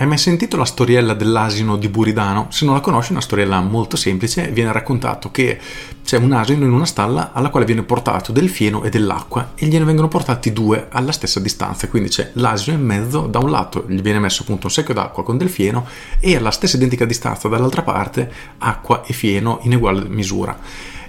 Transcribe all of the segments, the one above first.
Hai mai sentito la storiella dell'asino di Buridano? Se non la conosci, è una storiella molto semplice. Viene raccontato che c'è un asino in una stalla alla quale viene portato del fieno e dell'acqua e gliene vengono portati due alla stessa distanza. Quindi c'è l'asino in mezzo, da un lato gli viene messo appunto un secchio d'acqua con del fieno e alla stessa identica distanza dall'altra parte acqua e fieno in uguale misura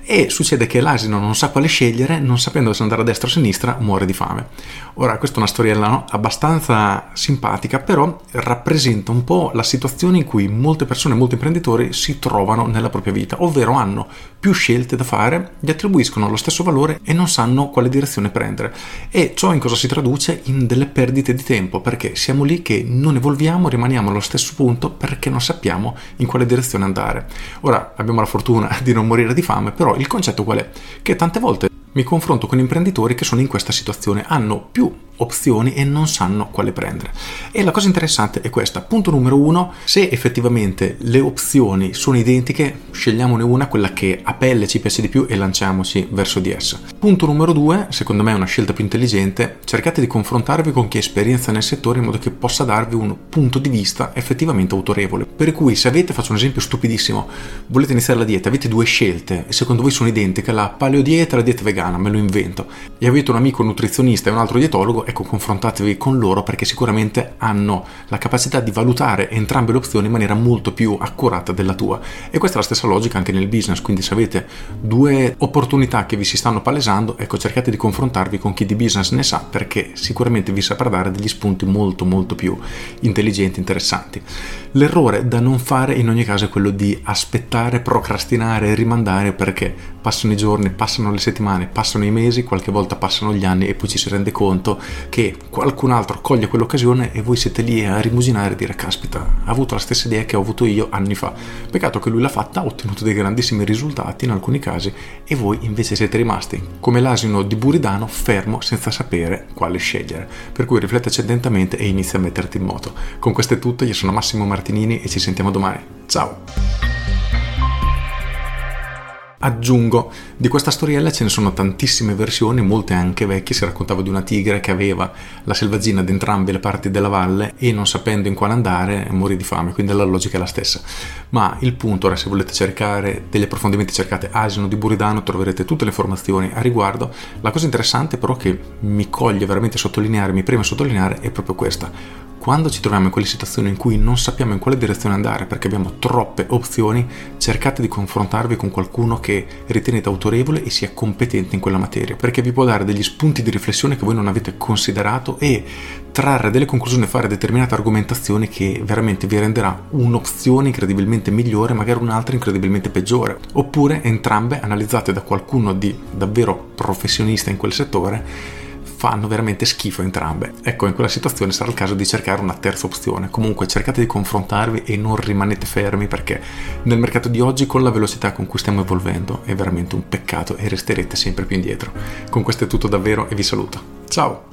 e succede che l'asino non sa quale scegliere, non sapendo se andare a destra o a sinistra, muore di fame. Ora, questa è una storiella no? abbastanza simpatica, però rappresenta un po' la situazione in cui molte persone, molti imprenditori si trovano nella propria vita, ovvero hanno più scelte da fare, gli attribuiscono lo stesso valore e non sanno quale direzione prendere. E ciò in cosa si traduce? In delle perdite di tempo, perché siamo lì che non evolviamo, rimaniamo allo stesso punto perché non sappiamo in quale direzione andare. Ora abbiamo la fortuna di non morire di fame, però il concetto qual è? Che tante volte mi confronto con imprenditori che sono in questa situazione, hanno più opzioni e non sanno quale prendere. E la cosa interessante è questa. Punto numero uno, se effettivamente le opzioni sono identiche, scegliamone una, quella che a pelle ci piace di più e lanciamoci verso di essa. Punto numero due, secondo me è una scelta più intelligente, cercate di confrontarvi con chi ha esperienza nel settore in modo che possa darvi un punto di vista effettivamente autorevole. Per cui se avete, faccio un esempio stupidissimo, volete iniziare la dieta, avete due scelte e secondo voi sono identiche, la paleo dieta e la dieta vegana, me lo invento, e avete un amico nutrizionista e un altro dietologo, ecco confrontatevi con loro perché sicuramente hanno la capacità di valutare entrambe le opzioni in maniera molto più accurata della tua. E questa è la stessa logica anche nel business quindi se avete due opportunità che vi si stanno palesando ecco cercate di confrontarvi con chi di business ne sa perché sicuramente vi saprà dare degli spunti molto molto più intelligenti interessanti. L'errore da non fare in ogni caso è quello di aspettare procrastinare rimandare perché passano i giorni passano le settimane passano i mesi qualche volta passano gli anni e poi ci si rende conto che qualcun altro coglie quell'occasione e voi siete lì a rimusinare e dire caspita, ha avuto la stessa idea che ho avuto io anni fa. Peccato che lui l'ha fatta, ha ottenuto dei grandissimi risultati in alcuni casi e voi invece siete rimasti come l'asino di Buridano fermo senza sapere quale scegliere. Per cui rifletteci attentamente e inizia a metterti in moto. Con questo è tutto, io sono Massimo Martinini e ci sentiamo domani. Ciao! Aggiungo, di questa storiella ce ne sono tantissime versioni, molte anche vecchie, si raccontava di una tigre che aveva la selvaggina da entrambe le parti della valle e non sapendo in quale andare morì di fame, quindi la logica è la stessa. Ma il punto, ora se volete cercare degli approfondimenti cercate Asino di Buridano, troverete tutte le informazioni a riguardo. La cosa interessante però che mi coglie veramente sottolineare, mi preme sottolineare è proprio questa quando ci troviamo in quelle situazioni in cui non sappiamo in quale direzione andare perché abbiamo troppe opzioni, cercate di confrontarvi con qualcuno che ritenete autorevole e sia competente in quella materia, perché vi può dare degli spunti di riflessione che voi non avete considerato e trarre delle conclusioni, fare determinate argomentazioni che veramente vi renderà un'opzione incredibilmente migliore, magari un'altra incredibilmente peggiore, oppure entrambe analizzate da qualcuno di davvero professionista in quel settore fanno veramente schifo entrambe. Ecco, in quella situazione sarà il caso di cercare una terza opzione. Comunque cercate di confrontarvi e non rimanete fermi perché nel mercato di oggi con la velocità con cui stiamo evolvendo è veramente un peccato e resterete sempre più indietro. Con questo è tutto davvero e vi saluto. Ciao!